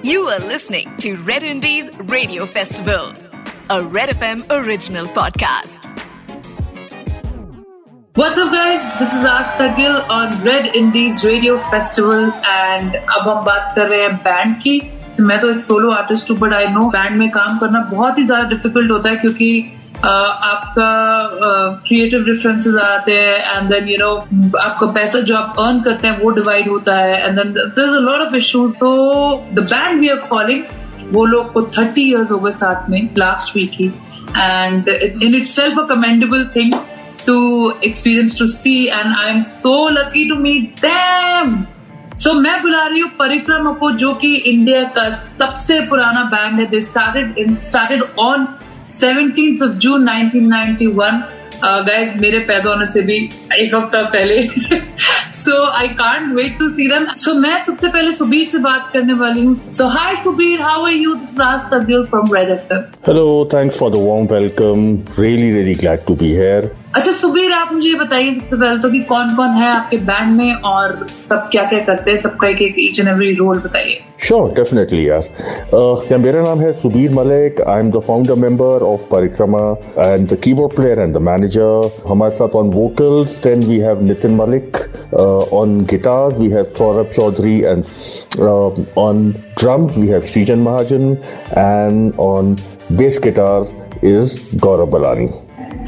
You are listening to Red Indies Radio Festival, a Red FM original podcast. What's up guys? This is Asta Gill on Red Indies Radio Festival and अब हम बात कर रहे हैं band की मैं तो एक सोलो आर्टिस्ट हूँ बट आई नो बैंड में काम करना बहुत ही ज्यादा डिफिकल्ट होता है क्योंकि आपका क्रिएटिव डिफरेंसेस आते हैं एंड देन यू नो आपका पैसा जो आप अर्न करते हैं, वो डिवाइड होता है and then is a lot of issues so the band we are calling वो लोग को थर्टी इयर्स हो गए साथ में last week he and it's in itself a commendable thing to experience, to see, and I am so lucky to meet them. So, मैं बुला रही हूँ परिक्रमा को, जो कि इंडिया का सबसे पुराना बैंड है they started in started on 17th of June 1991 guys uh, मेरे पैदा होने से भी एक हफ़्ता पहले। So I can't wait to see them so मैं सबसे पहले सुबीर से बात करने वाली हूँ। So hi Subir how are you this आज तक from red FM hello thanks for the warm welcome really really glad to be here अच्छा सुबीर, आप मुझे बताइए सबसे पहले तो कि कौन कौन है आपके बैंड में और सब क्या क्या करते हैं? सबका एक एक ईच एंड एवरी रोल बताइए। श्योर डेफिनेटली यार। क्या मेरा नाम है Subir Malik. I am the founder member of Parikrama and the keyboard player and the manager हमारे साथ on vocals then we have Nitin Malik on guitar we have Saurabh Chaudhary and on drums we have Srijan Mahajan and on bass guitar is Gaurav Balani.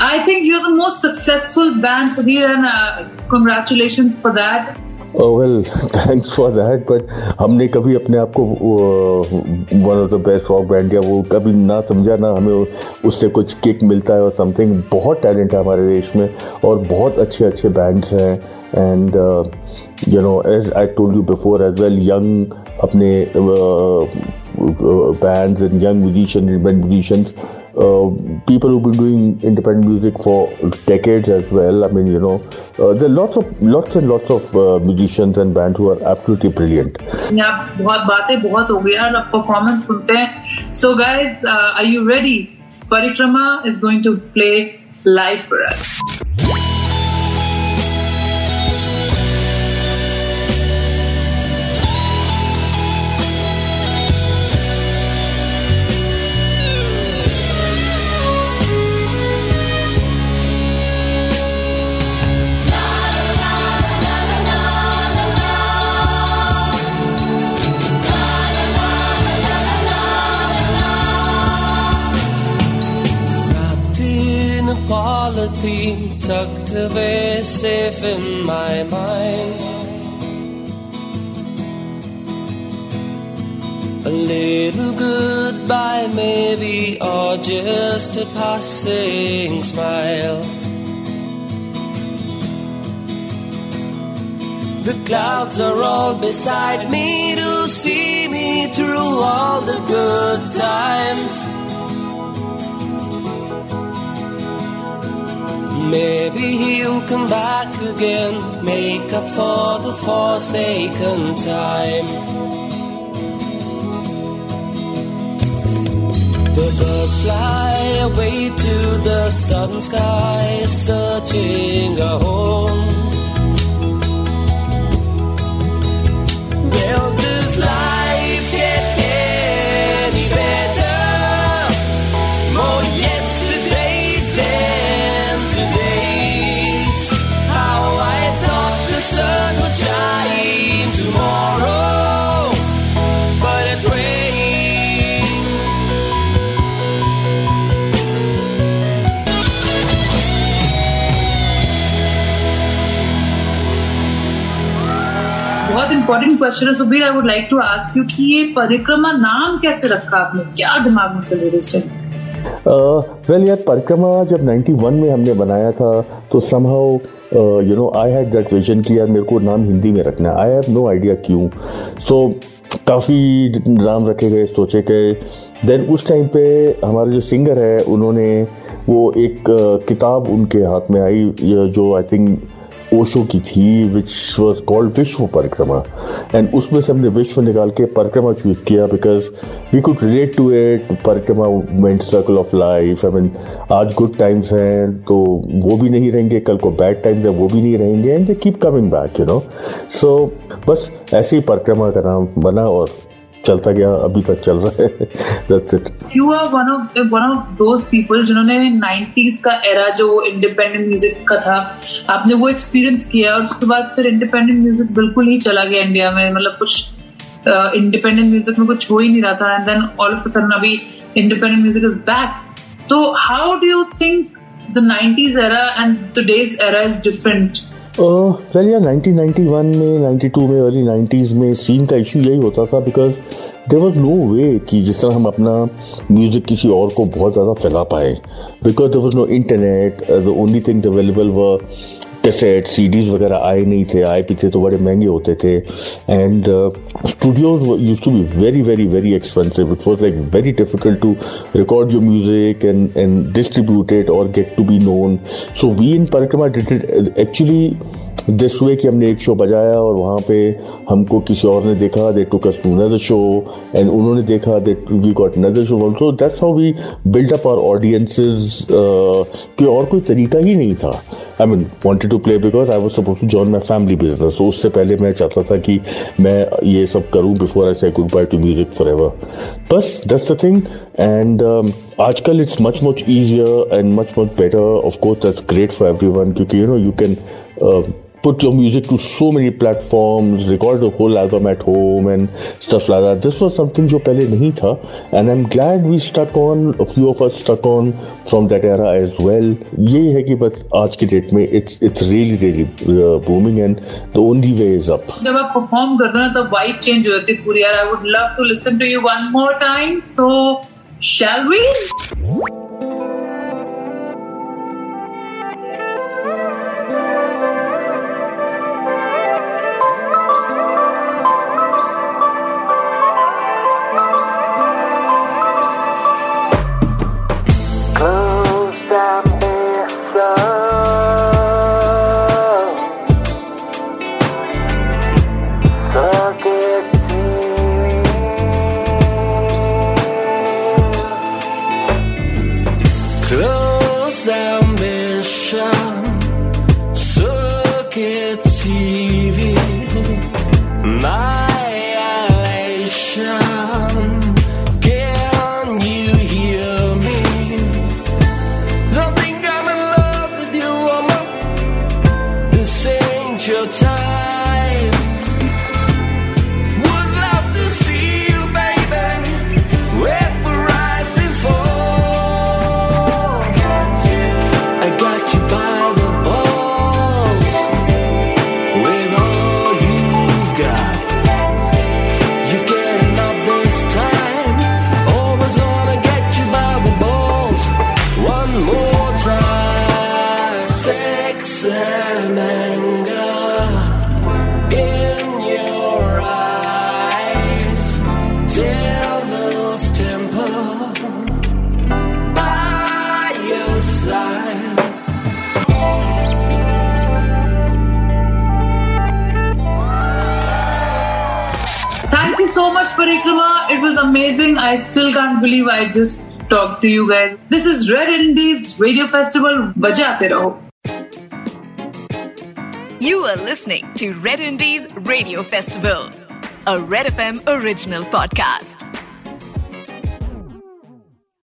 I think you're the most successful band, Sudhir, and uh, congratulations for that. Well thanks for that but हमने कभी अपने आप को one of the best rock band या वो कभी ना समझा ना हमें उससे कुछ किक मिलता है और समथिंग बहुत टैलेंट है हमारे देश में और बहुत अच्छे अच्छे बैंड्स हैं and you know as I told you before as well young अपने bands and young musician musicians uh, people who've been doing independent music for decades as well. I mean, you know, uh, there are lots of lots and lots of uh, musicians and bands who are absolutely brilliant. Yeah, बहुत बातें बहुत हो गया और performance सुनते हैं. So guys, uh, are you ready? Parikrama is going to play live for us. Polythene tucked away safe in my mind. A little goodbye, maybe, or just a passing smile. The clouds are all beside me to see me through all the good times. Maybe he'll come back again, make up for the forsaken time. The birds fly away to the southern sky, searching a home. Important question है, Subir I would like to ask you कि ये परिक्रमा नाम कैसे रखा आपने? क्या दिमाग में चल रहा है वेल यार, परिक्रमा जब 91 में हमने बनाया था तो somehow you know I had that vision कि यार, मेरे को नाम हिंदी में रखना है। आई हैव नो आइडिया क्यों। सो काफ़ी नाम रखे गए, सोचे गए। देन उस टाइम पे हमारे जो सिंगर है, उन्होंने वो एक किताब उनके हाथ में आई, जो आई थिंक ओशो की थी विच वॉज़ कॉल्ड विश्व परिक्रमा। एंड उसमें से हमने विश्व निकाल के परिक्रमा चूज़ किया because we could relate to it Parikrama movement circle of life I mean आज गुड टाइम्स हैं तो वो भी नहीं रहेंगे, कल को बैड टाइम्स है, वो भी नहीं रहेंगे and they keep coming back you know so बस ऐसे ही परिक्रमा का नाम बना और चलता गया अभी तक चल रहा है। That's it you are one of one of those people जिन्होंने 90s का एरा जो इंडिपेंडेंट म्यूज़िक का था आपने वो एक्सपीरियंस किया और उसके बाद फिर इंडिपेंडेंट म्यूज़िक बिल्कुल ही चला गया इंडिया में। मतलब कुछ इंडिपेंडेंट uh, म्यूज़िक में कुछ हो ही नहीं रहा था। And then all of a sudden अभी इंडिपेंडेंट म्यूज़िक इज़ बैक तो how do you think the 90s era and today's era is different? Well यार 1991 में 92 में अर्ली 90s में सीन का इशू यही होता था because there was no way कि जिस तरह हम अपना म्यूज़िक किसी और को बहुत ज़्यादा फैला पाए। Because there was no internet the only things available were cassette CDs वगैरह आए नहीं थे, आए भी थे तो बड़े महँगे होते थे। And studios used to be very very very expensive it was like very difficult to record your music and and distribute it और get to be known so we in Parikrama did it actually this way कि हमने एक show बजाया और वहाँ पे हमको किसी और ने देखा they took us to another show and उन्होंने देखा they we got another show also that's how we build up our audiences कि और कोई तरीका ही नहीं था। I mean wanted to play because I was suppose to join my family business तो उससे पहले मैं चाहता था कि मैं ये सब करूँ before I say goodbye to music forever बस दैट्स द थिंग एंड आजकल it's much much easier and much much better of course that's great for everyone क्योंकि you know you can put your music to so many many platforms, all whole album at home and stuff like that this was something जो पहले नहीं था and I am glad we stuck on a few of us stuck on from that era as well यही है कि बस आज की डेट में it's it's really really booming and the only way is up जब आप परफॉर्म कर हैं तो वाइब चेंज हो जाती पूरी। यार I would love to listen to you one more time so shall we so much, Parikrama. It was amazing. I still can't believe I just talked to you guys. This is Red Indies Radio Festival. Bajate raho. You are listening to Red Indies Radio Festival, a Red FM original podcast.